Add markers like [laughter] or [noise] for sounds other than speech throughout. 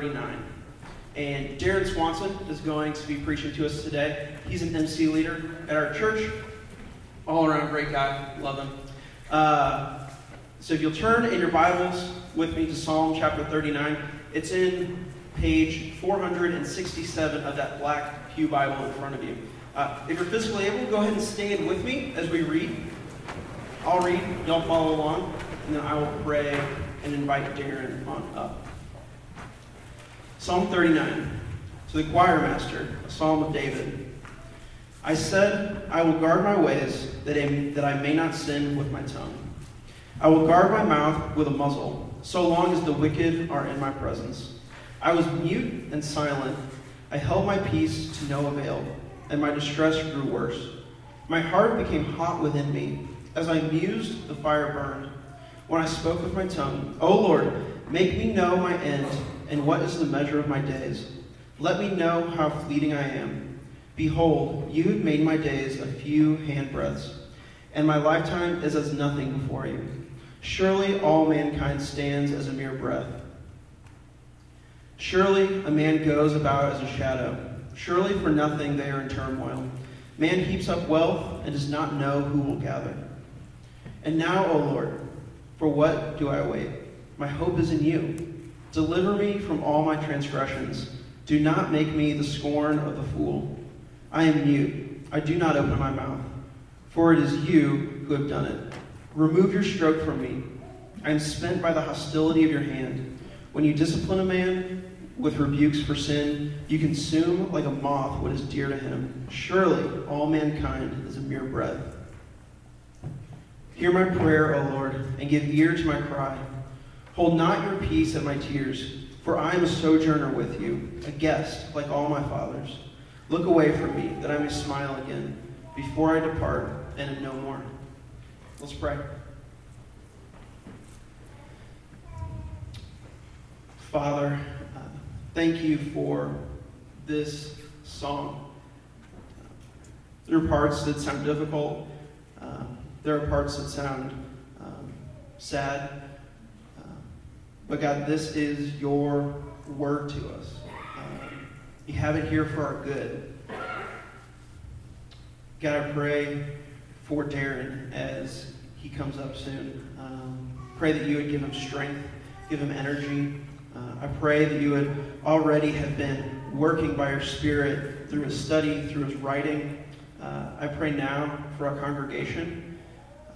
39. And Darren Swanson is going to be preaching to us today. He's an MC leader at our church. All around great guy. Love him. Uh, so if you'll turn in your Bibles with me to Psalm chapter 39, it's in page 467 of that black Pew Bible in front of you. Uh, if you're physically able, go ahead and stand with me as we read. I'll read, y'all follow along, and then I will pray and invite Darren on up. Psalm 39 to the choir master, a psalm of David. I said, I will guard my ways that I, that I may not sin with my tongue. I will guard my mouth with a muzzle, so long as the wicked are in my presence. I was mute and silent. I held my peace to no avail, and my distress grew worse. My heart became hot within me. As I mused, the fire burned. When I spoke with my tongue, O Lord, make me know my end, and what is the measure of my days. Let me know how fleeting I am. Behold, you have made my days a few handbreadths, and my lifetime is as nothing before you. Surely all mankind stands as a mere breath. Surely a man goes about as a shadow. Surely for nothing they are in turmoil. Man heaps up wealth and does not know who will gather. And now, O Lord, for what do I wait? My hope is in you. Deliver me from all my transgressions. Do not make me the scorn of the fool. I am mute. I do not open my mouth. For it is you who have done it. Remove your stroke from me. I am spent by the hostility of your hand. When you discipline a man with rebukes for sin, you consume like a moth what is dear to him. Surely all mankind is a mere breath. Hear my prayer, O Lord, and give ear to my cry. Hold not your peace at my tears, for I am a sojourner with you, a guest like all my fathers. Look away from me, that I may smile again, before I depart and am no more. Let's pray. Father, uh, thank you for this song. There are parts that sound difficult. Uh, there are parts that sound um, sad. But God, this is your word to us. Um, you have it here for our good. God, I pray for Darren as he comes up soon. Um, pray that you would give him strength, give him energy. Uh, I pray that you would already have been working by your Spirit through his study, through his writing. Uh, I pray now for our congregation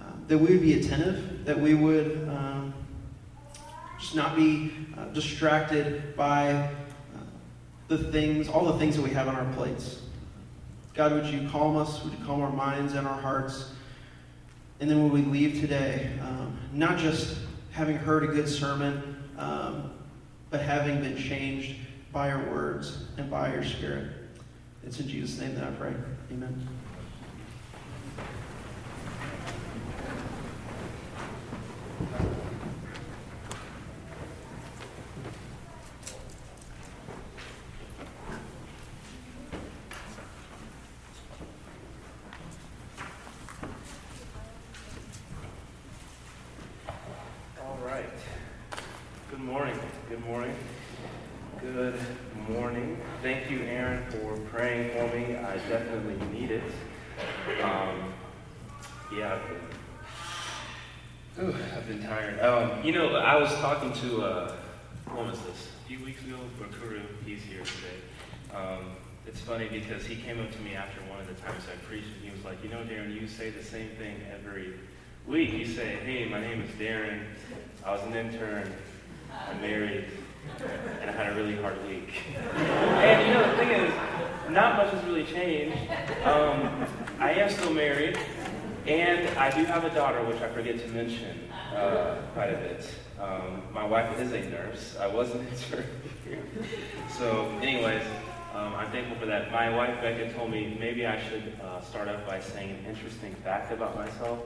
uh, that we would be attentive, that we would um, just not be uh, distracted by uh, the things, all the things that we have on our plates. God, would you calm us? Would you calm our minds and our hearts? And then when we leave today, um, not just having heard a good sermon, um, but having been changed by your words and by your spirit. It's in Jesus' name that I pray. Amen. All right. Good morning. Good morning. Good morning. Thank you, Aaron, for praying for me. I definitely need it. Um, yeah, I've been, Ooh, I've been tired. Um, you know, I was talking to, uh, what was this? A few weeks ago, Bakuru, he's here today. Um, it's funny because he came up to me after one of the times I preached and he was like, you know, Darren, you say the same thing every week. You say, hey, my name is Darren. I was an intern. I'm married. And I had a really hard week. [laughs] and you know, the thing is, not much has really changed. Um, I am still married. And I do have a daughter, which I forget to mention uh, quite a bit. Um, my wife is a nurse. I was an [laughs] intern. So, anyways, um, I'm thankful for that. My wife Becca told me maybe I should uh, start off by saying an interesting fact about myself.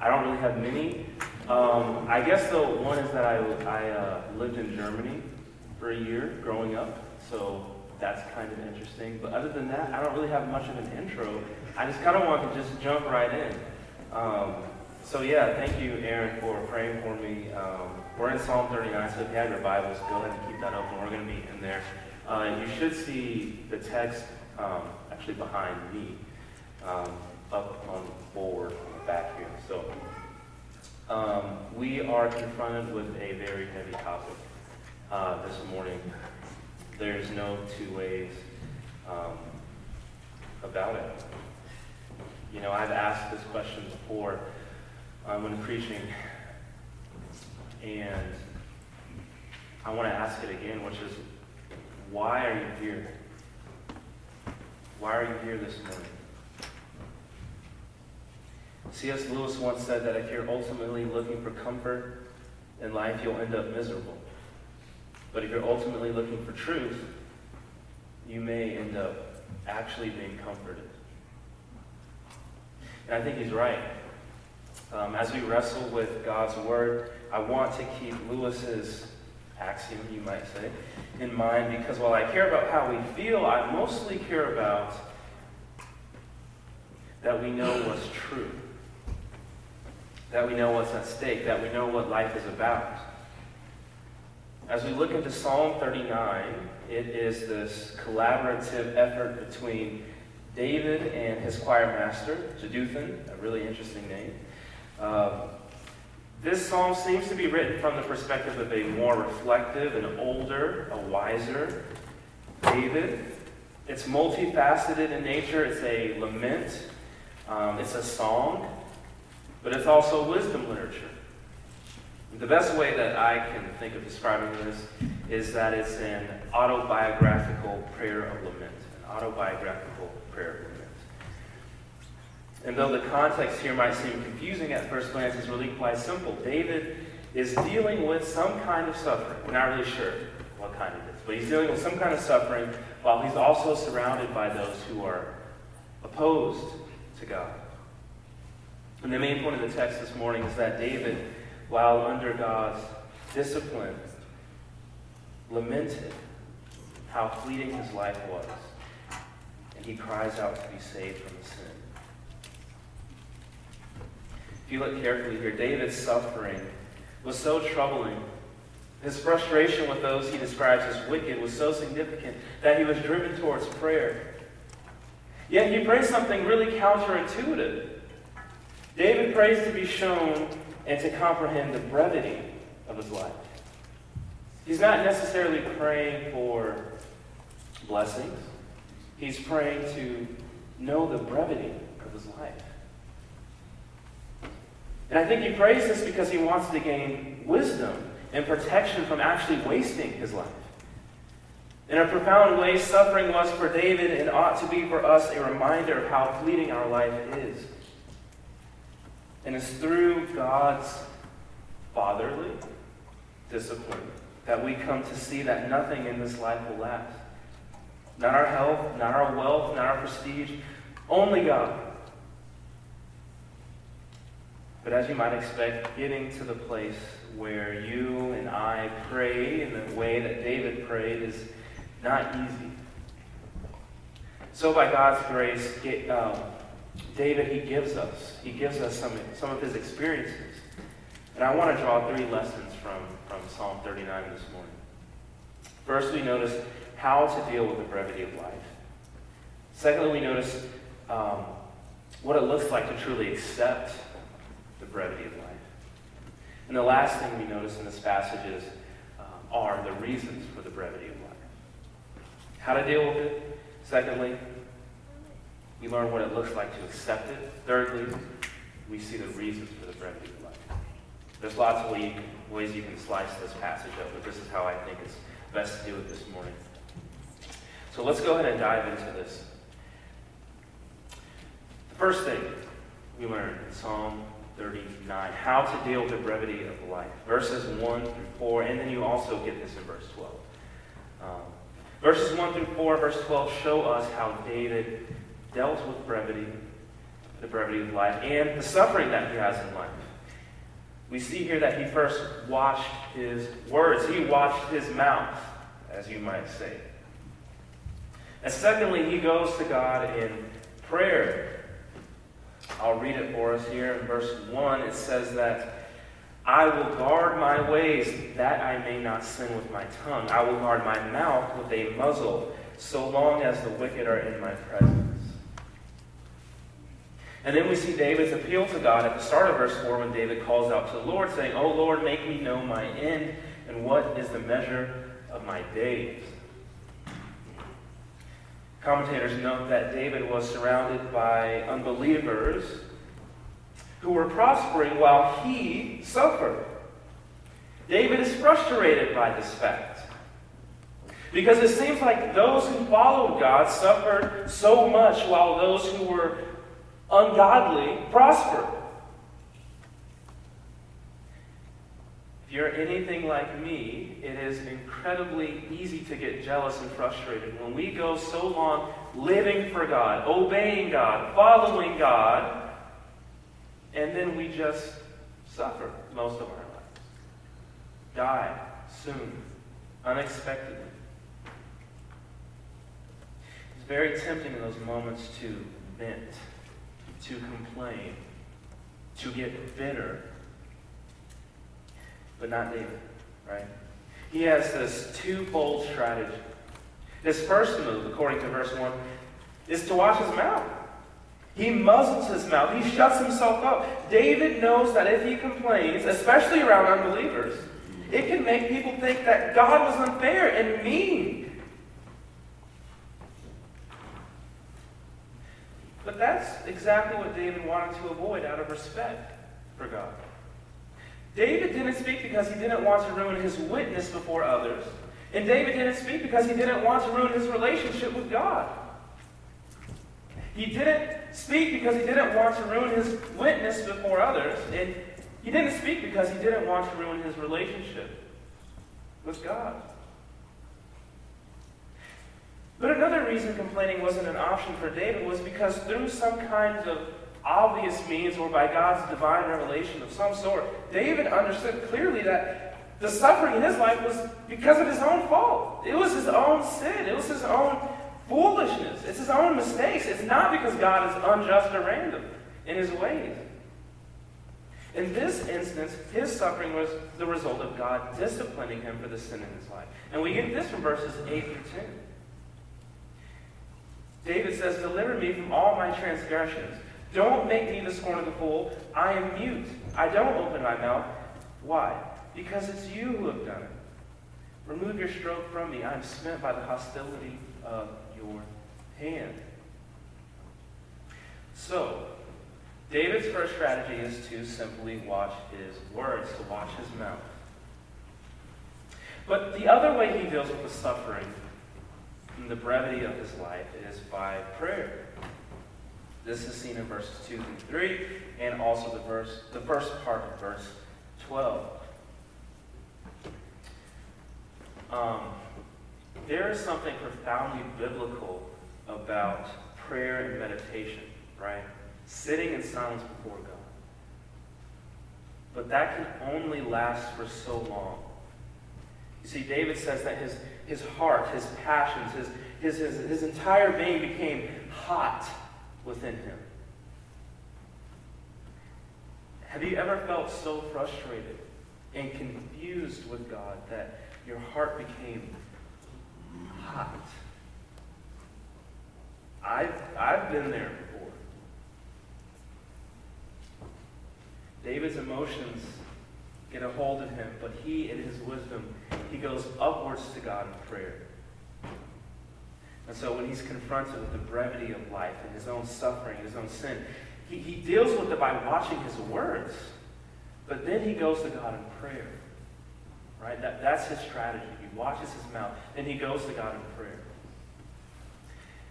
I don't really have many. Um, I guess the one is that I, I uh, lived in Germany for a year growing up, so that's kind of interesting. But other than that, I don't really have much of an intro. I just kind of want to just jump right in. Um, so yeah, thank you, Aaron, for praying for me. Um, we're in Psalm 39, so if you have your Bibles, go ahead and keep that open. We're going to be in there. Uh, you should see the text um, actually behind me, um, up on the board back here. So um, we are confronted with a very heavy topic uh, this morning. There's no two ways um, about it. You know, I've asked this question before um, when preaching, and I want to ask it again, which is, why are you here? Why are you here this morning? C.S. Lewis once said that if you're ultimately looking for comfort in life, you'll end up miserable. But if you're ultimately looking for truth, you may end up actually being comforted. And I think he's right. Um, as we wrestle with God's Word, I want to keep Lewis's axiom, you might say, in mind because while I care about how we feel, I mostly care about that we know what's true, that we know what's at stake, that we know what life is about. As we look into Psalm 39, it is this collaborative effort between David and his choir master, Jeduthun, a really interesting name. Uh, this psalm seems to be written from the perspective of a more reflective, an older, a wiser David. It's multifaceted in nature. It's a lament. Um, it's a song, but it's also wisdom literature. The best way that I can think of describing this is that it's an autobiographical prayer of lament. An autobiographical prayer of lament. And though the context here might seem confusing at first glance, it's really quite simple. David is dealing with some kind of suffering. We're not really sure what kind it is, but he's dealing with some kind of suffering while he's also surrounded by those who are opposed to God. And the main point of the text this morning is that David, while under God's discipline, lamented how fleeting his life was. And he cries out to be saved from the sin. If you look carefully here, David's suffering was so troubling. His frustration with those he describes as wicked was so significant that he was driven towards prayer. Yet he prays something really counterintuitive. David prays to be shown and to comprehend the brevity of his life. He's not necessarily praying for blessings. He's praying to know the brevity of his life. And I think he prays this because he wants to gain wisdom and protection from actually wasting his life. In a profound way, suffering was for David and ought to be for us a reminder of how fleeting our life is. And it's through God's fatherly discipline that we come to see that nothing in this life will last. Not our health, not our wealth, not our prestige, only God. But as you might expect, getting to the place where you and I pray in the way that David prayed is not easy. So, by God's grace, get, um, David, he gives us, he gives us some, some of his experiences. And I want to draw three lessons from, from Psalm 39 this morning. First, we notice how to deal with the brevity of life. Secondly, we notice um, what it looks like to truly accept the brevity of life. And the last thing we notice in this passage is, um, are the reasons for the brevity of life. How to deal with it. Secondly, we learn what it looks like to accept it. Thirdly, we see the reasons for the brevity of life. There's lots of ways you can slice this passage up, but this is how I think it's best to do it this morning. So let's go ahead and dive into this. The first thing we learn in Psalm 39, how to deal with the brevity of life. Verses 1 through 4, and then you also get this in verse 12. Um, verses 1 through 4, verse 12 show us how David dealt with brevity, the brevity of life, and the suffering that he has in life. We see here that he first watched his words, he watched his mouth, as you might say. And secondly, he goes to God in prayer. I'll read it for us here in verse 1. It says that I will guard my ways that I may not sin with my tongue. I will guard my mouth with a muzzle so long as the wicked are in my presence. And then we see David's appeal to God at the start of verse 4 when David calls out to the Lord, saying, Oh Lord, make me know my end and what is the measure of my days. Commentators note that David was surrounded by unbelievers who were prospering while he suffered. David is frustrated by this fact. Because it seems like those who followed God suffered so much while those who were ungodly prosper. If you're anything like me, it is incredibly easy to get jealous and frustrated when we go so long living for God, obeying God, following God, and then we just suffer most of our lives. Die soon, unexpectedly. It's very tempting in those moments to vent, to complain, to get bitter. But not David, right? He has this two-fold strategy. His first move, according to verse 1, is to watch his mouth. He muzzles his mouth. He shuts himself up. David knows that if he complains, especially around unbelievers, it can make people think that God was unfair and mean. But that's exactly what David wanted to avoid out of respect for God. David didn't speak because he didn't want to ruin his witness before others. And David didn't speak because he didn't want to ruin his relationship with God. He didn't speak because he didn't want to ruin his witness before others. And he didn't speak because he didn't want to ruin his relationship with God. But another reason complaining wasn't an option for David was because through some kind of obvious means or by God's divine revelation of some sort, David understood clearly that the suffering in his life was because of his own fault. It was his own sin. It was his own foolishness. It's his own mistakes. It's not because God is unjust or random in his ways. In this instance, his suffering was the result of God disciplining him for the sin in his life. And we get this from verses 8 through 10. David says, Deliver me from all my transgressions. Don't make me the scorn of the fool. I am mute. I don't open my mouth. Why? Because it's you who have done it. Remove your stroke from me. I am spent by the hostility of your hand. So, David's first strategy is to simply watch his words, to watch his mouth. But the other way he deals with the suffering and the brevity of his life is by prayer. This is seen in verses 2 through 3, and also the verse, the first part of verse 12. Um, there is something profoundly biblical about prayer and meditation, right? Sitting in silence before God. But that can only last for so long. You see, David says that his, his heart, his passions, his, his, his, his entire being became hot within him. Have you ever felt so frustrated and confused with God that your heart became hot? I've, I've been there before. David's emotions get a hold of him, but he, in his wisdom, he goes upwards to God in prayer. And so when he's confronted with the brevity of life and his own suffering, his own sin, he, he deals with it by watching his words. But then he goes to God in prayer. Right? That, that's his strategy. He watches his mouth, then he goes to God in prayer.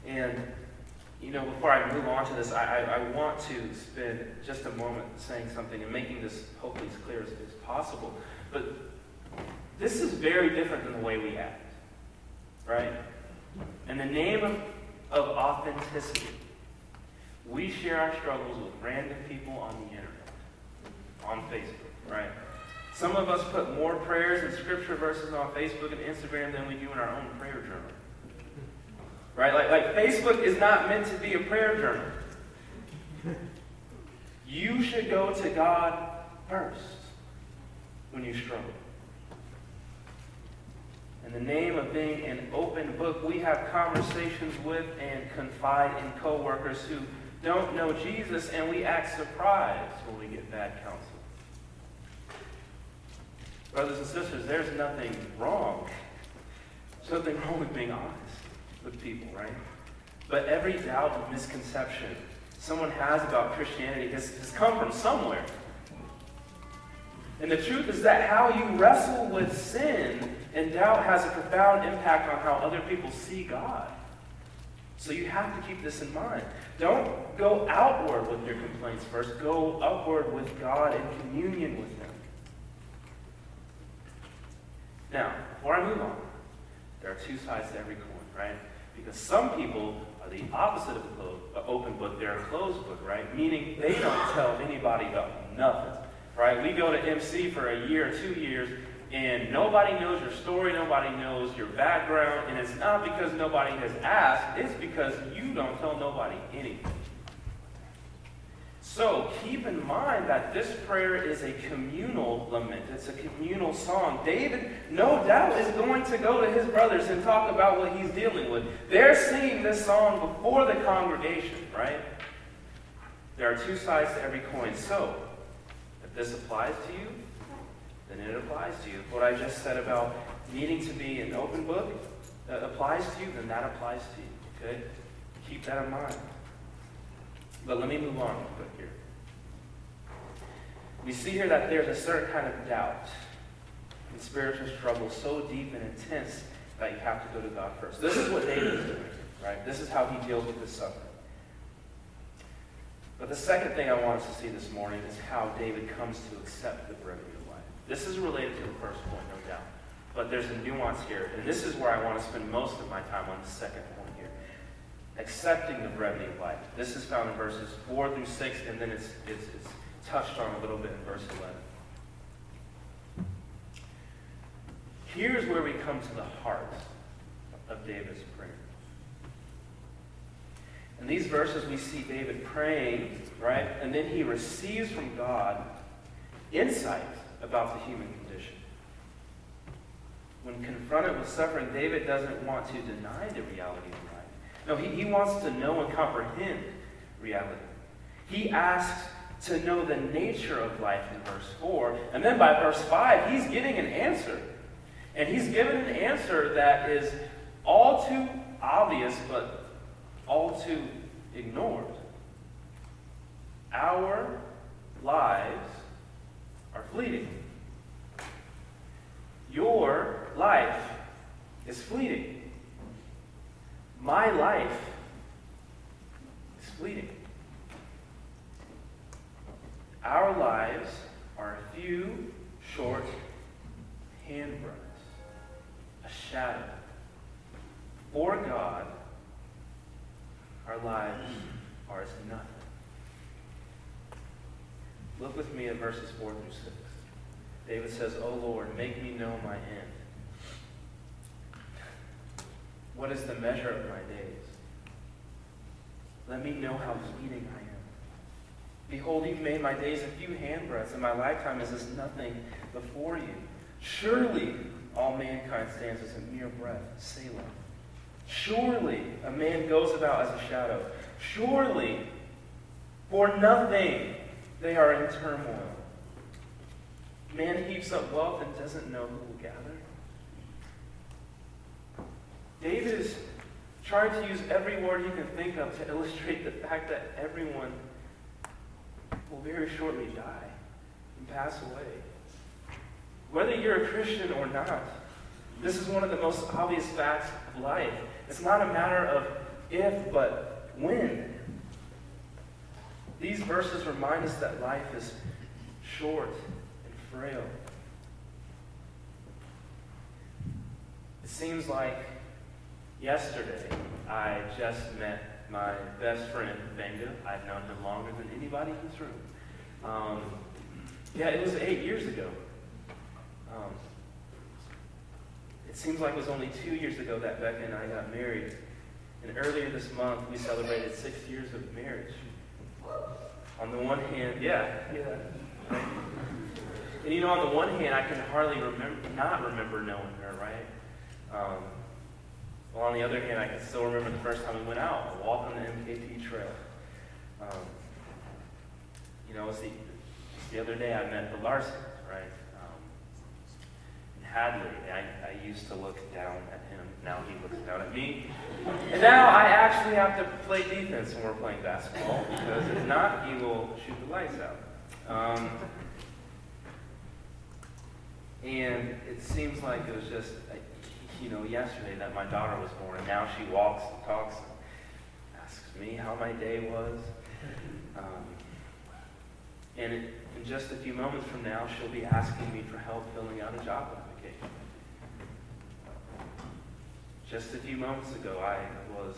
And, you know, before I move on to this, I, I, I want to spend just a moment saying something and making this hopefully as clear as, as possible. But this is very different than the way we act. Right? In the name of, of authenticity, we share our struggles with random people on the internet, on Facebook, right? Some of us put more prayers and scripture verses on Facebook and Instagram than we do in our own prayer journal. Right? Like, like Facebook is not meant to be a prayer journal. You should go to God first. when you struggle. In the name of being an open book, we have conversations with and confide in coworkers who don't know Jesus, and we act surprised when we get bad counsel. Brothers and sisters, there's nothing wrong. There's nothing wrong with being honest with people, right? But every doubt and misconception someone has about Christianity has, has come from somewhere. And the truth is that how you wrestle with sin and doubt has a profound impact on how other people see God. So you have to keep this in mind. Don't go outward with your complaints first. Go upward with God in communion with Him. Now, before I move on, there are two sides to every coin, right? Because some people are the opposite of an uh, open book. They're a closed book, right? Meaning they don't tell anybody about nothing, right? We go to MC for a year, or two years, and nobody knows your story, nobody knows your background, and it's not because nobody has asked, it's because you don't tell nobody anything. So keep in mind that this prayer is a communal lament. It's a communal song. David, no doubt, is going to go to his brothers and talk about what he's dealing with. They're singing this song before the congregation, right? There are two sides to every coin. So, this applies to you, then it applies to you. If what I just said about needing to be an open book applies to you, then that applies to you. Okay? Keep that in mind. But let me move on real quick here. We see here that there's a certain kind of doubt and spiritual struggle so deep and intense that you have to go to God first. This is what David is doing, right? This is how he deals with his suffering. But the second thing I want us to see this morning is how David comes to accept the brevity of life. This is related to the first point, no doubt. But there's a nuance here, and this is where I want to spend most of my time on the second point here. Accepting the brevity of life. This is found in verses 4 through 6, and then it's, it's, it's touched on a little bit in verse 11. Here's where we come to the heart of David's prayer. In these verses, we see David praying, right? And then he receives from God insight about the human condition. When confronted with suffering, David doesn't want to deny the reality of life. No, he, he wants to know and comprehend reality. He asks to know the nature of life in verse 4. And then by verse 5, he's getting an answer. And he's given an answer that is all too obvious, but all too ignored. Our lives are fleeting. Your life is fleeting. My life is fleeting. Our lives are a few short handbreadths, a shadow. For God, our lives are as nothing. Look with me at verses 4 through 6. David says, O Lord, make me know my end. What is the measure of my days? Let me know how fleeting I am. Behold, you've made my days a few handbreadths, and my lifetime is as nothing before you. Surely all mankind stands as a mere breath, Selah. Surely a man goes about as a shadow. Surely for nothing they are in turmoil. Man heaps up wealth and doesn't know who will gather. David is trying to use every word he can think of to illustrate the fact that everyone will very shortly die and pass away. Whether you're a Christian or not, this is one of the most obvious facts of life. It's not a matter of if, but when. These verses remind us that life is short and frail. It seems like yesterday I just met my best friend, Benga. I've known him longer than anybody in this room. Um, yeah, it was eight years ago. Um, it seems like it was only two years ago that Becca and I got married. And earlier this month, we celebrated six years of marriage. On the one hand, yeah, yeah. And you know, on the one hand, I can hardly remember, not remember knowing her, right? Um, well, on the other hand, I can still remember the first time we went out, a walk on the MKT trail. Um, you know, it's the, the other day I met the Larsons, right? Hadley, I, I used to look down at him. Now he looks down at me. And now I actually have to play defense when we're playing basketball because if not, he will shoot the lights out. Um, and it seems like it was just, uh, you know, yesterday that my daughter was born, and now she walks and talks and asks me how my day was. Um, and it, in just a few moments from now, she'll be asking me for help filling out a job Just a few moments ago, I was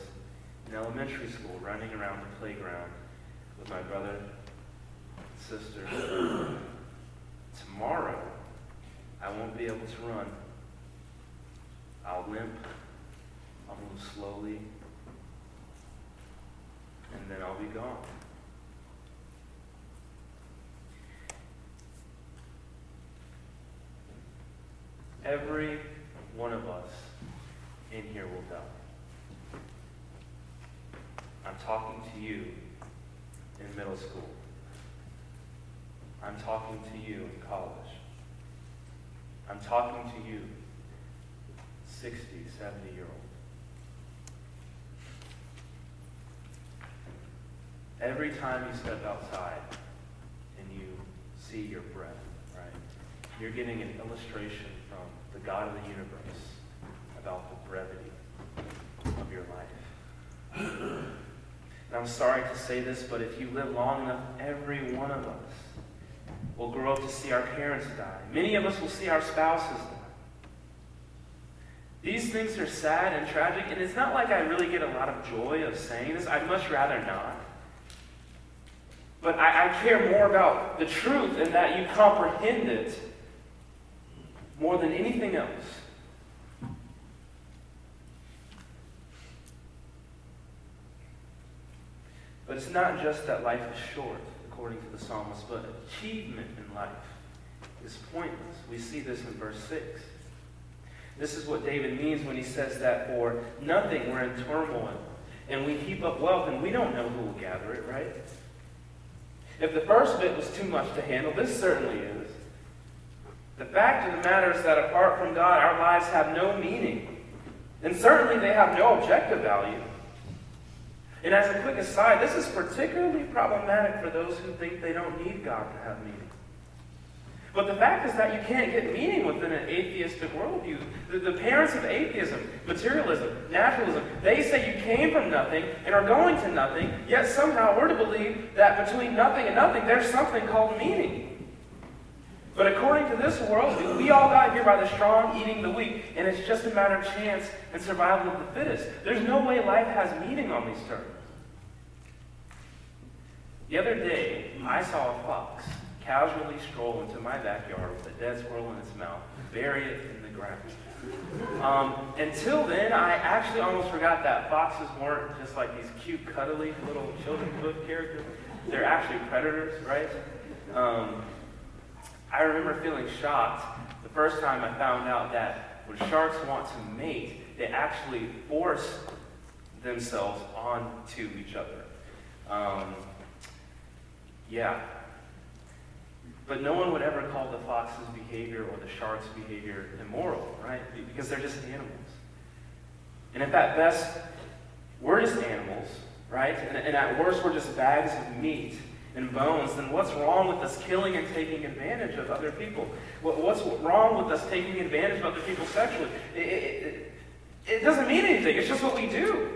in elementary school running around the playground with my brother and sister. Tomorrow, I won't be able to run. I'll limp. I'll move slowly. And then I'll be gone. Every one of us in here will die. I'm talking to you in middle school. I'm talking to you in college. I'm talking to you, 60, 70 year old. Every time you step outside and you see your breath, right, you're getting an illustration from the God of the universe about the brevity of your life. And I'm sorry to say this, but if you live long enough, every one of us will grow up to see our parents die. Many of us will see our spouses die. These things are sad and tragic, and it's not like I really get a lot of joy of saying this. I'd much rather not. But I, I care more about the truth and that you comprehend it more than anything else. But it's not just that life is short, according to the psalmist, but achievement in life is pointless. We see this in verse 6. This is what David means when he says that for nothing we're in turmoil and we heap up wealth and we don't know who will gather it, right? If the first bit was too much to handle, this certainly is. The fact of the matter is that apart from God, our lives have no meaning. And certainly they have no objective value. And as a quick aside, this is particularly problematic for those who think they don't need God to have meaning. But the fact is that you can't get meaning within an atheistic worldview. The, the, parents of atheism, materialism, naturalism, they say you came from nothing and are going to nothing, yet somehow we're to believe that between nothing and nothing there's something called meaning. But according to this worldview, we all got here by the strong eating the weak, and it's just a matter of chance and survival of the fittest. There's no way life has meaning on these terms. The other day, I saw a fox casually stroll into my backyard with a dead squirrel in its mouth, bury it in the ground. Um, until then, I actually almost forgot that foxes weren't just like these cute, cuddly little children's book characters. They're actually predators, right? Um, I remember feeling shocked the first time I found out that when sharks want to mate, they actually force themselves onto each other. Um, yeah. But no one would ever call the fox's behavior or the shark's behavior immoral, right? Because they're just animals. And if at best, we're just animals, right? And, and at worst, we're just bags of meat and bones, then what's wrong with us killing and taking advantage of other people? What's wrong with us taking advantage of other people sexually? It, it, it, doesn't mean anything. It's just what we do.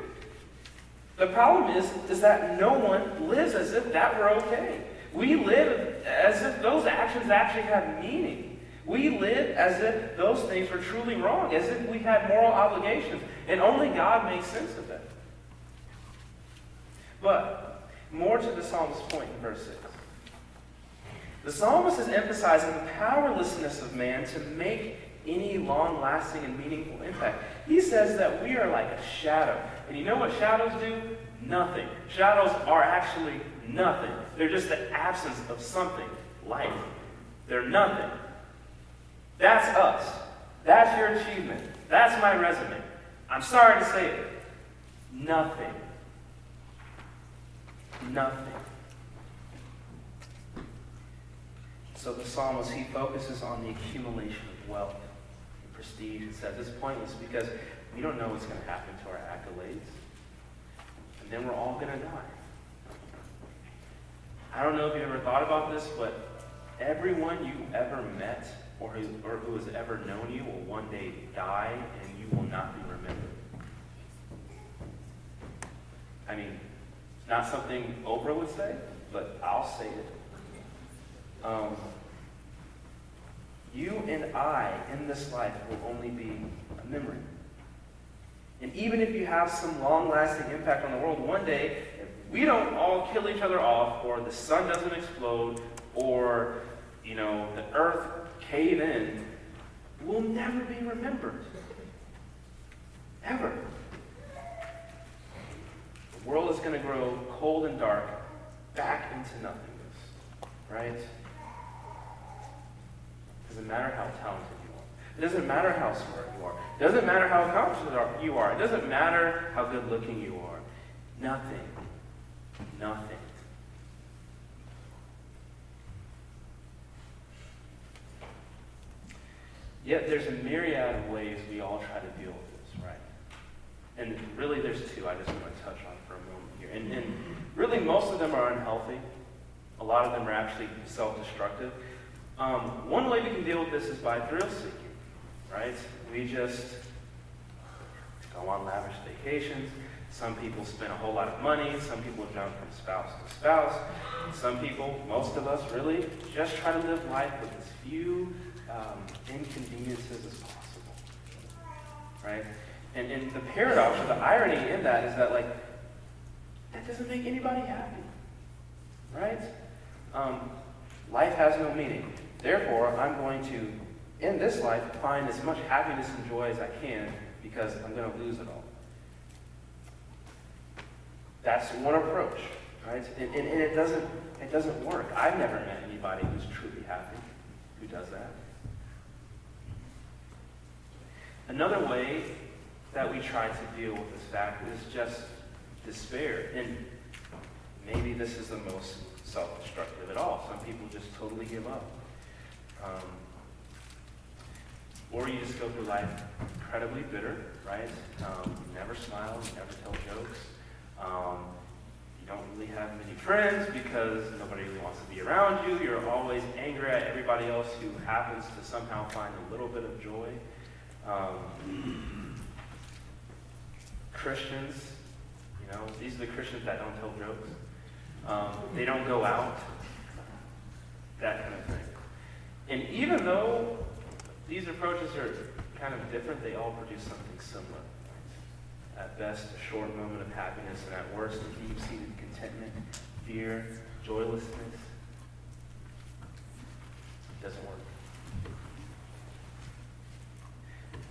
The problem is, is that no one lives as if that were okay. We live as if those actions actually have meaning. We live as if those things were truly wrong, as if we had moral obligations, and only God makes sense of it. But more to the psalmist's point in verse 6. The psalmist is emphasizing the powerlessness of man to make any long lasting and meaningful impact. He says that we are like a shadow. And you know what shadows do? Nothing. Shadows are actually nothing. They're just the absence of something, life. They're nothing. That's us. That's your achievement. That's my resume. I'm sorry to say it. Nothing. Nothing. So the psalmist, he focuses on the accumulation of wealth and prestige and says it's pointless because we don't know what's going to happen to our accolades. And then we're all going to die. I don't know if you've ever thought about this, but everyone you ever met or who, or who has ever known you will one day die and you will not be remembered. I mean, it's not something Oprah would say, but I'll say it. Um, you and I in this life will only be a memory. And even if you have some long lasting impact on the world, one day, if we don't all kill each other off, or the sun doesn't explode, or, you know, the earth cave in, we'll never be remembered. Ever. The world is going to grow cold and dark back into nothingness. Right? It doesn't matter how talented you are. It doesn't matter how smart you are. It doesn't matter how accomplished you are. It doesn't matter how good looking you are. Nothing. Nothing. Yet there's a myriad of ways we all try to deal with this, right? And really there's two I just want to touch on for a moment here. And, and really most of them are unhealthy. A lot of them are actually self-destructive. Um, one way we can deal with this is by thrill seeking, right? We just go on lavish vacations. Some people spend a whole lot of money. Some people jump from spouse to spouse. Some people, most of us really, just try to live life with as few um, inconveniences as possible, right? And, and the paradox or the irony in that is that, like, that doesn't make anybody happy, right? Um, life has no meaning. Therefore, I'm going to, in this life, find as much happiness and joy as I can because I'm going to lose it all. That's one approach, right? And, and, and, it doesn't it doesn't work. I've never met anybody who's truly happy who does that. Another way that we try to deal with this fact is just despair. And maybe this is the most self-destructive at all. Some people just totally give up. Um, or you just go through life incredibly bitter, right? Um, never smile, never tell jokes. Um, you don't really have many friends because nobody really wants to be around you. You're always angry at everybody else who happens to somehow find a little bit of joy. Um, Christians, you know, these are the Christians that don't tell jokes. Um, they don't go out. That kind of thing. And even though these approaches are kind of different, they all produce something similar. At best, a short moment of happiness, and at worst, a deep-seated contentment, fear, joylessness. It doesn't work.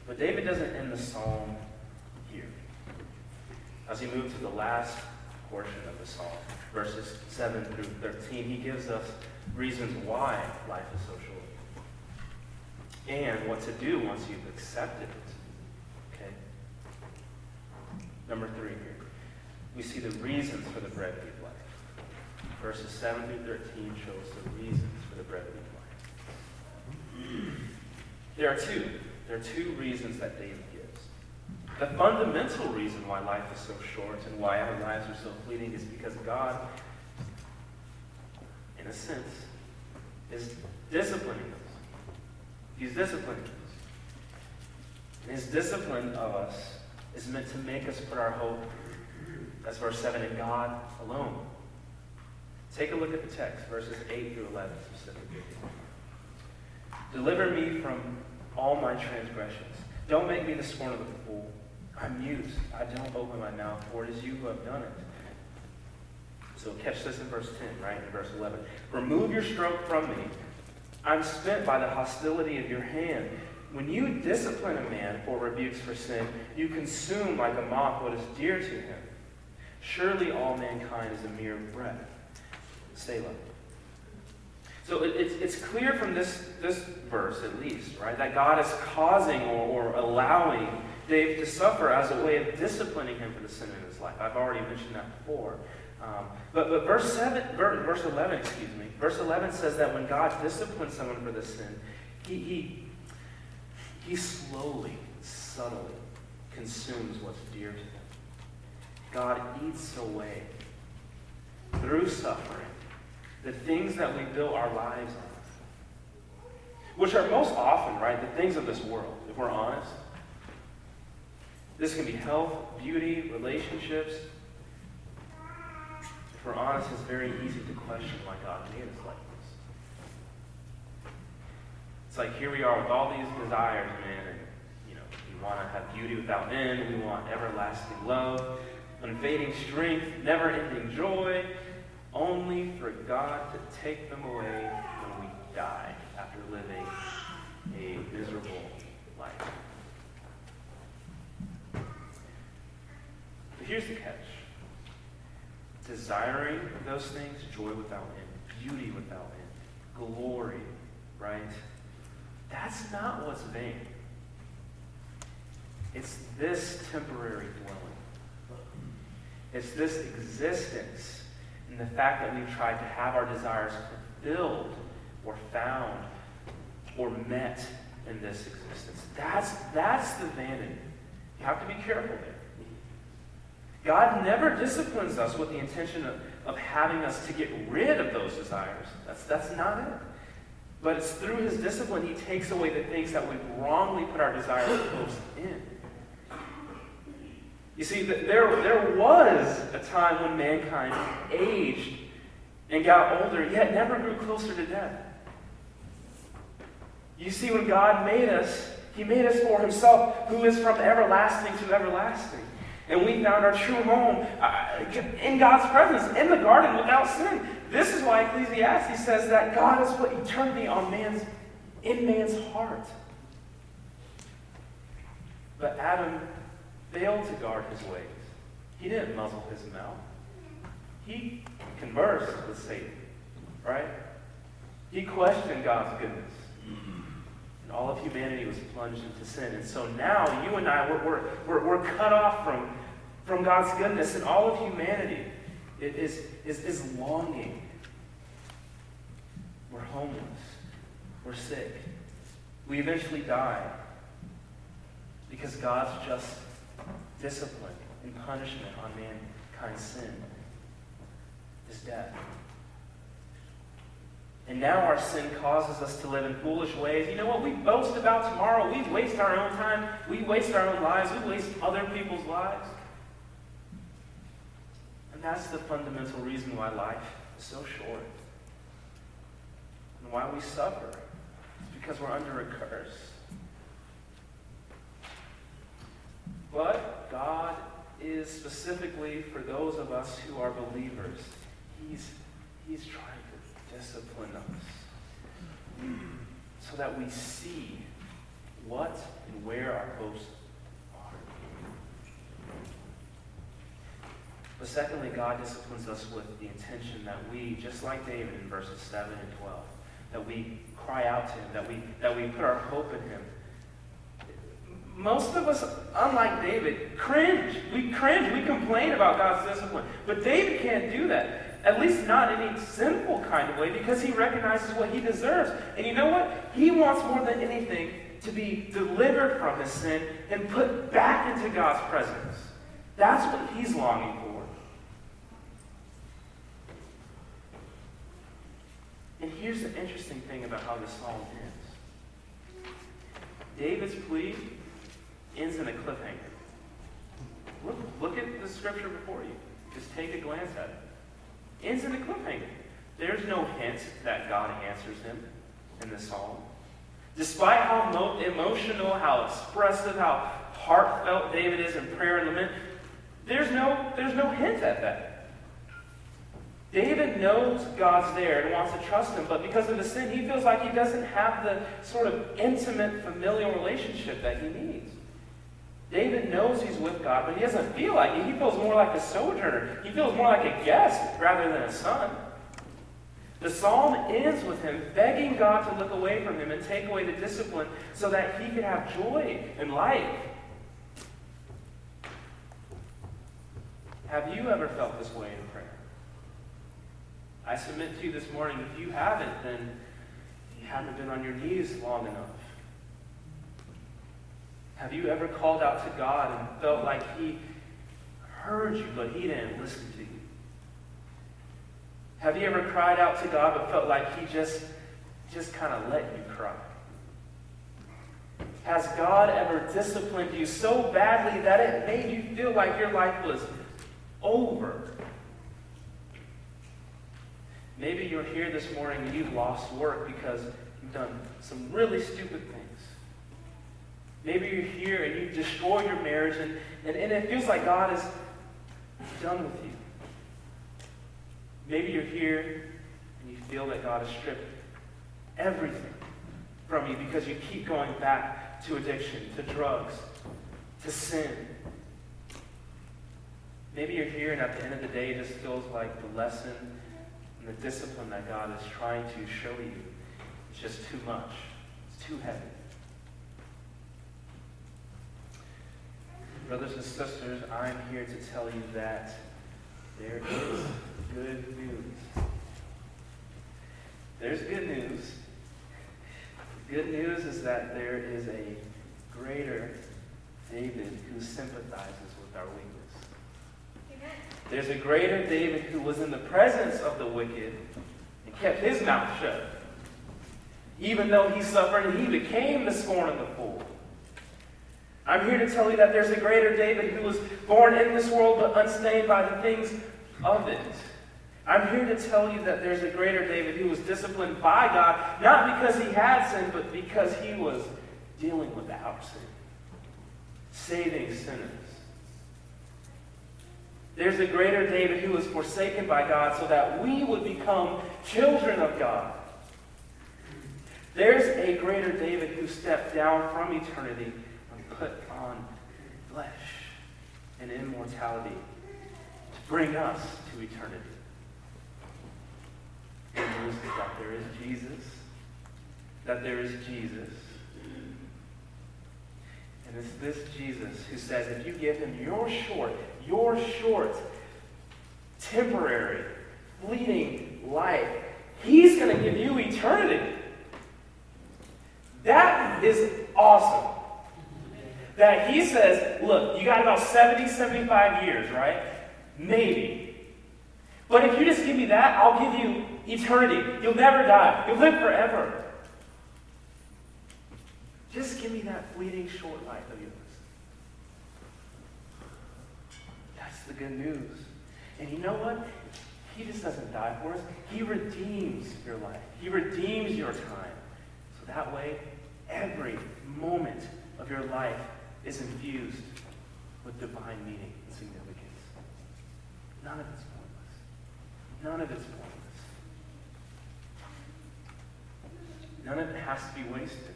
But David doesn't end the psalm here. As he moves to the last portion of the psalm, verses 7 through 13, he gives us reasons why life is so short and what to do once you've accepted it. Okay? Number three here. We see the reasons for the brevity of life. Verses 7 through 13 shows the reasons for the brevity of life. There are two. There are two reasons that David gives. The fundamental reason why life is so short and why our lives are so fleeting is because God, in a sense, is disciplining us. He's disciplining us. And his discipline of us is meant to make us put our hope, that's verse 7, in God alone. Take a look at the text, verses 8 through 11 specifically. Deliver me from all my transgressions. Don't make me the scorn of the fool. I'm mute. I don't open my mouth, for it is you who have done it. So catch this in verse 10, right? In verse 11. Remove your stroke from me. I'm spent by the hostility of your hand. When you discipline a man for rebukes for sin, you consume like a moth what is dear to him. Surely all mankind is a mere breath. Selah. So it, it's, it's clear from this, this verse, at least, right, that God is causing or, or allowing Dave to suffer as a way of disciplining him for the sin in his life. I've already mentioned that before. Um, but, but verse, seven, verse 11, excuse me, verse 11 says that when God disciplines someone for the sin, he, he, he slowly, subtly consumes what's dear to them. God eats away through suffering the things that we build our lives on, which are most often, right, the things of this world, if we're honest. This can be health, beauty, relationships. If we're honest, it's very easy to question why God made us like this. It's like here we are with all these desires, man, and you know, we want to have beauty without end, we want everlasting love, unfading strength, never-ending joy, only for God to take them away when we die after living a miserable life. But here's the catch. Desiring those things, joy without end, beauty without end, glory, right? That's not what's vain. It's this temporary dwelling. It's this existence and the fact that we've tried to have our desires fulfilled or found or met in this existence. That's, that's the vanity. You have to be careful there. God never disciplines us with the intention of, of having us to get rid of those desires. That's, that's not it. But it's through his discipline he takes away the things that we've wrongly put our desires in. You see, there, there was a time when mankind aged and got older, yet never grew closer to death. You see, when God made us, He made us for Himself, who is from everlasting to everlasting. And we found our true home uh, in God's presence, in the garden, without sin. This is why Ecclesiastes says that God has put eternity on man's, in man's heart. But Adam failed to guard his ways. He didn't muzzle his mouth. He conversed with Satan, right? He questioned God's goodness. And all of humanity was plunged into sin. And so now you and I, we're, we're, we're, cut off from, from God's goodness. And all of humanity is, is, is longing. We're homeless. We're sick. We eventually die because God's just discipline and punishment on mankind's sin is death. And now our sin causes us to live in foolish ways. You know what? We boast about tomorrow. We waste our own time. We waste our own lives. We waste other people's lives. And that's the fundamental reason why life is so short. And why we suffer. It's because we're under a curse. But God is specifically for those of us who are believers. He's, he's trying discipline us so that we see what and where our hopes are. But secondly, God disciplines us with the intention that we, just like David in verses 7 and 12, that we cry out to him, that we, that we put our hope in him, most of us, unlike David, cringe. We cringe. We complain about God's discipline. But David can't do that. At least not in any sinful kind of way because he recognizes what he deserves. And you know what? He wants more than anything to be delivered from his sin and put back into God's presence. That's what he's longing for. And here's the interesting thing about how this psalm ends. David's plea ends in a cliffhanger. Look, look at the scripture before you. Just take a glance at it. Ends in a cliffhanger. There's no hint that God answers him in the psalm. Despite how mo- emotional, how expressive, how heartfelt David is in prayer and lament, there's no, there's no hint at that. David knows God's there and wants to trust him, but because of the sin, he feels like he doesn't have the sort of intimate, familial relationship that he needs. David knows he's with God, but he doesn't feel like it. He feels more like a sojourner. He feels more like a guest rather than a son. The psalm ends with him begging God to look away from him and take away the discipline so that he could have joy and life. Have you ever felt this way in prayer? I submit to you this morning, if you haven't, then you haven't been on your knees long enough. Have you ever called out to God and felt like He heard you, but He didn't listen to you? Have you ever cried out to God but felt like He just, just kind of let you cry? Has God ever disciplined you so badly that it made you feel like your life was over? Maybe you're here this morning and you've lost work because you've done some really stupid things. Maybe you're here and you destroy your marriage and, and, and it feels like God is done with you. Maybe you're here and you feel that God has stripped everything from you because you keep going back to addiction, to drugs, to sin. Maybe you're here and at the end of the day it just feels like the lesson and the discipline that God is trying to show you is just too much. It's too heavy. Brothers and sisters, I'm here to tell you that there is good news. There's good news. The good news is that there is a greater David who sympathizes with our weakness. There's a greater David who was in the presence of the wicked and kept his mouth shut. Even though he suffered he became the scorn of the fool. I'm here to tell you that there's a greater David who was born in this world but unstained by the things of it. I'm here to tell you that there's a greater David who was disciplined by God, not because he had sin, but because he was dealing with our sin, saving sinners. There's a greater David who was forsaken by God so that we would become children of God. There's a greater David who stepped down from eternity put on flesh and immortality to bring us to eternity. The news is that there is Jesus, that there is Jesus. And it's this Jesus who says, if you give him your short, your short, temporary, fleeting life, he's going to give you eternity. That is awesome that he says, look, you got about 70, 75 years, right? Maybe. But if you just give me that, I'll give you eternity. You'll never die. You'll live forever. Just give me that fleeting short life of yours. That's the good news. And you know what? He just doesn't die for us. He redeems your life. He redeems your time. So that way, every moment of your life is infused with divine meaning and significance. None of it's pointless. None of it's pointless. None of it has to be wasted.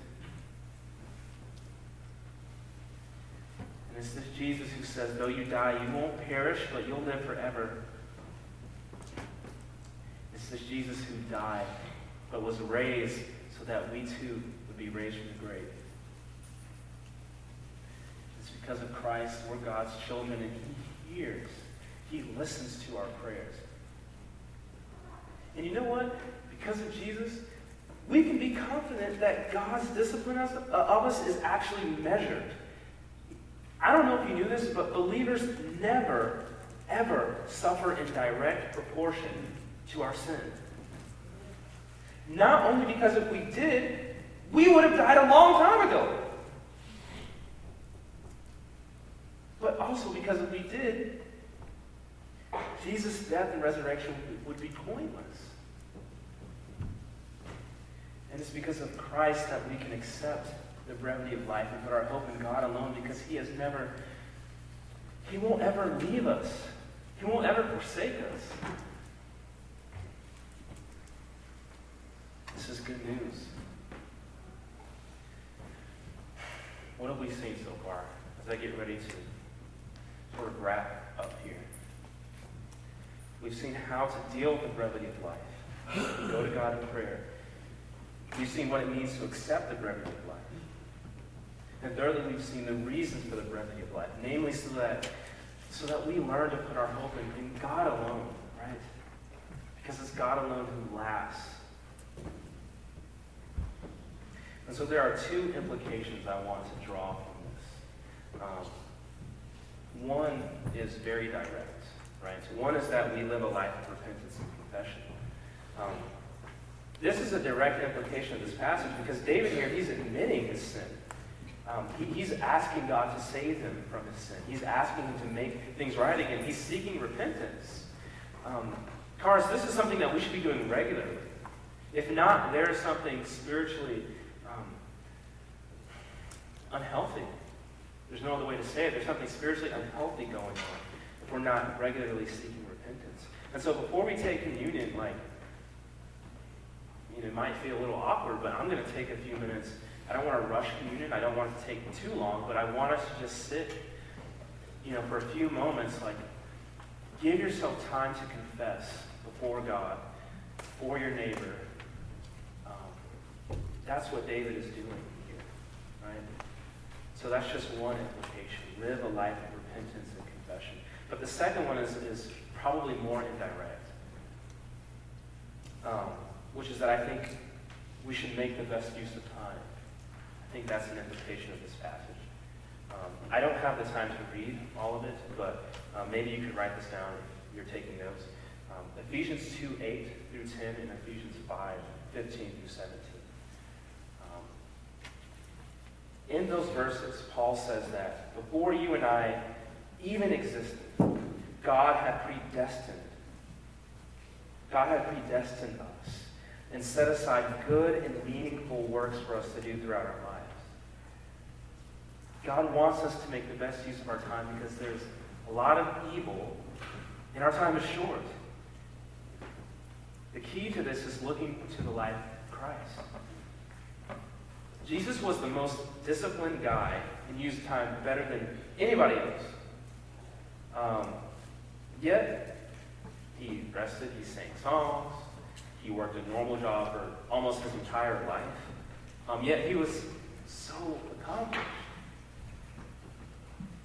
And it's this Jesus who says, though you die, you won't perish, but you'll live forever. It's this Jesus who died, but was raised so that we too would be raised from the grave because of Christ, we're God's children, and He hears. He listens to our prayers. And you know what? Because of Jesus, we can be confident that God's discipline uh, of us is actually measured. I don't know if you knew this, but believers never, ever suffer in direct proportion to our sin. Not only because if we did, we would have died a long time ago. But also because if we did, Jesus' death and resurrection would be pointless. And it's because of Christ that we can accept the brevity of life and put our hope in God alone because He has never, He won't ever leave us. He won't ever forsake us. This is good news. What have we seen so far as I get ready to sort of wrap up here. We've seen how to deal with the brevity of life. Go to God in prayer. We've seen what it means to accept the brevity of life. And thirdly, we've seen the reasons for the brevity of life, namely so that so that we learn to put our hope in, in God alone, right? Because it's God alone who lasts. And so there are two implications I want to draw from this. Um, one is very direct, right? One is that we live a life of repentance and confession. Um, this is a direct implication of this passage because David here, he's admitting his sin. Um, he, he's asking God to save him from his sin. He's asking him to make things right again. He's seeking repentance. Um, Cars, this is something that we should be doing regularly. If not, there is something spiritually um, unhealthy. There's no other way to say it. There's something spiritually unhealthy going on if we're not regularly seeking repentance. And so before we take communion, like, you know, it might feel a little awkward, but I'm going to take a few minutes I don't want to rush communion. I don't want it to take too long, but I want us to just sit, you know, for a few moments, like, give yourself time to confess before God, for your neighbor. Um, that's what David is doing here, right? So that's just one implication. Live a life of repentance and confession. But the second one is, is probably more indirect, um, which is that I think we should make the best use of time. I think that's an implication of this passage. Um, I don't have the time to read all of it, but uh, maybe you could write this down if you're taking notes. Um, Ephesians 2, 8 through 10, and Ephesians 5, 15 through 17. Um, in those verses, Paul says that before you and I even existed, God had predestined. God had predestined us and set aside good and meaningful works for us to do throughout our lives. God wants us to make the best use of our time because there's a lot of evil, and our time is short. The key to this is looking to the life of Christ. Jesus was the most disciplined guy and used time better than anybody else. Um, yet, he rested, he sang songs, he worked a normal job for almost his entire life. Um, yet, he was so accomplished.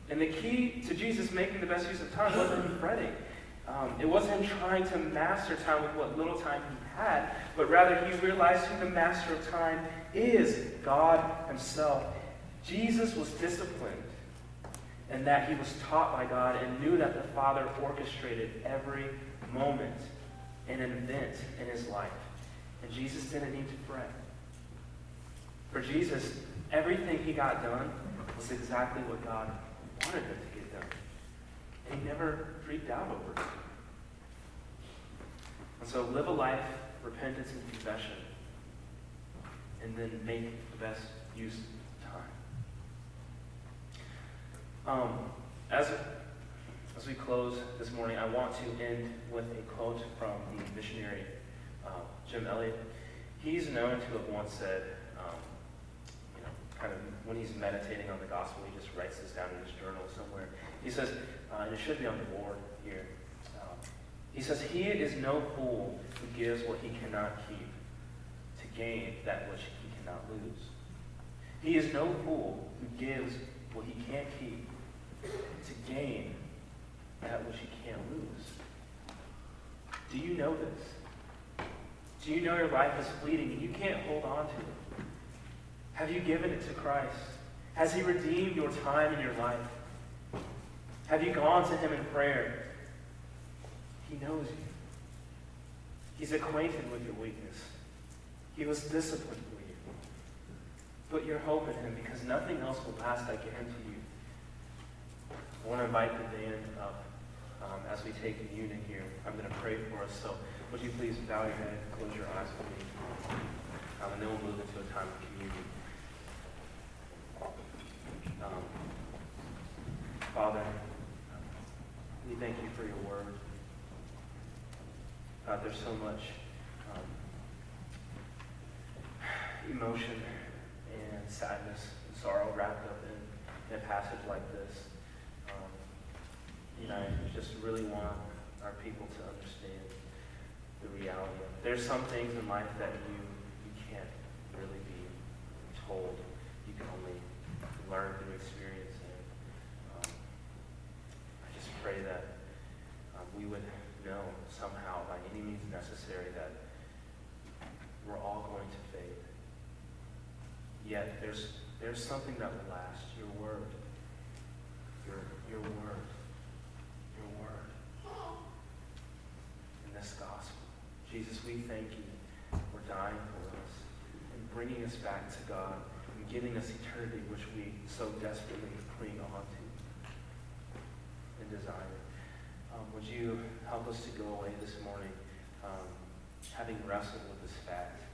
And the key to Jesus making the best use of time wasn't fretting. Um, it wasn't trying to master time with what little time he had, but rather he realized who the master of time is God himself. Jesus was disciplined and that he was taught by God and knew that the Father orchestrated every moment and an event in his life. And Jesus didn't need to fret. For Jesus, everything he got done was exactly what God wanted him to get done. And he never freaked out over it. And so live a life, repentance and confession, and then make the best use of time. Um, as, as we close this morning, I want to end with a quote from the missionary uh, Jim Elliot. He's known to have once said, you know, kind of when he's meditating on the gospel, he just writes this down in his journal somewhere. He says, uh, and it should be on the board here. He says, He is no fool who gives what he cannot keep to gain that which he cannot lose. He is no fool who gives what he can't keep to gain that which he can't lose. Do you know this? Do you know your life is fleeting and you can't hold on to it? Have you given it to Christ? Has He redeemed your time and your life? Have you gone to Him in prayer? He knows you. He's acquainted with your weakness. He was disciplined for you. Put your hope in Him because nothing else will last, I guarantee you. I want to invite the band up um, as we take communion here. I'm going to pray for us. So would you please bow your head, and close your eyes with me, um, and then we'll move into a time of communion. Um, Father, we thank you for your word. God, there's so much um, emotion and sadness and sorrow wrapped up in, in a passage like this. Um, you know, I just really want our people to understand the reality. There's some things in life that you, you can't really be told. You can only learn through experience. And um, I just pray that um, we would know somehow, by any means necessary, that we're all going to fade. Yet there's there's something that will last. Your word. Your your word. Your word. In this gospel. Jesus, we thank you for dying for us and bringing us back to God and giving us eternity, which we so desperately cling on to and desire. Um, would you help us to go away this morning um, having wrestled with this fact?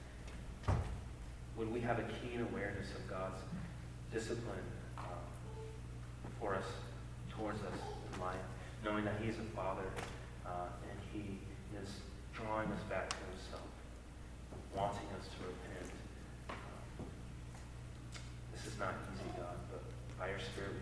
Would we have a keen awareness of God's discipline um, for us, towards us in life, knowing that He's a Father uh, and He is drawing us back to Himself, wanting us to repent. Um, this is not easy, God, but by your Spirit,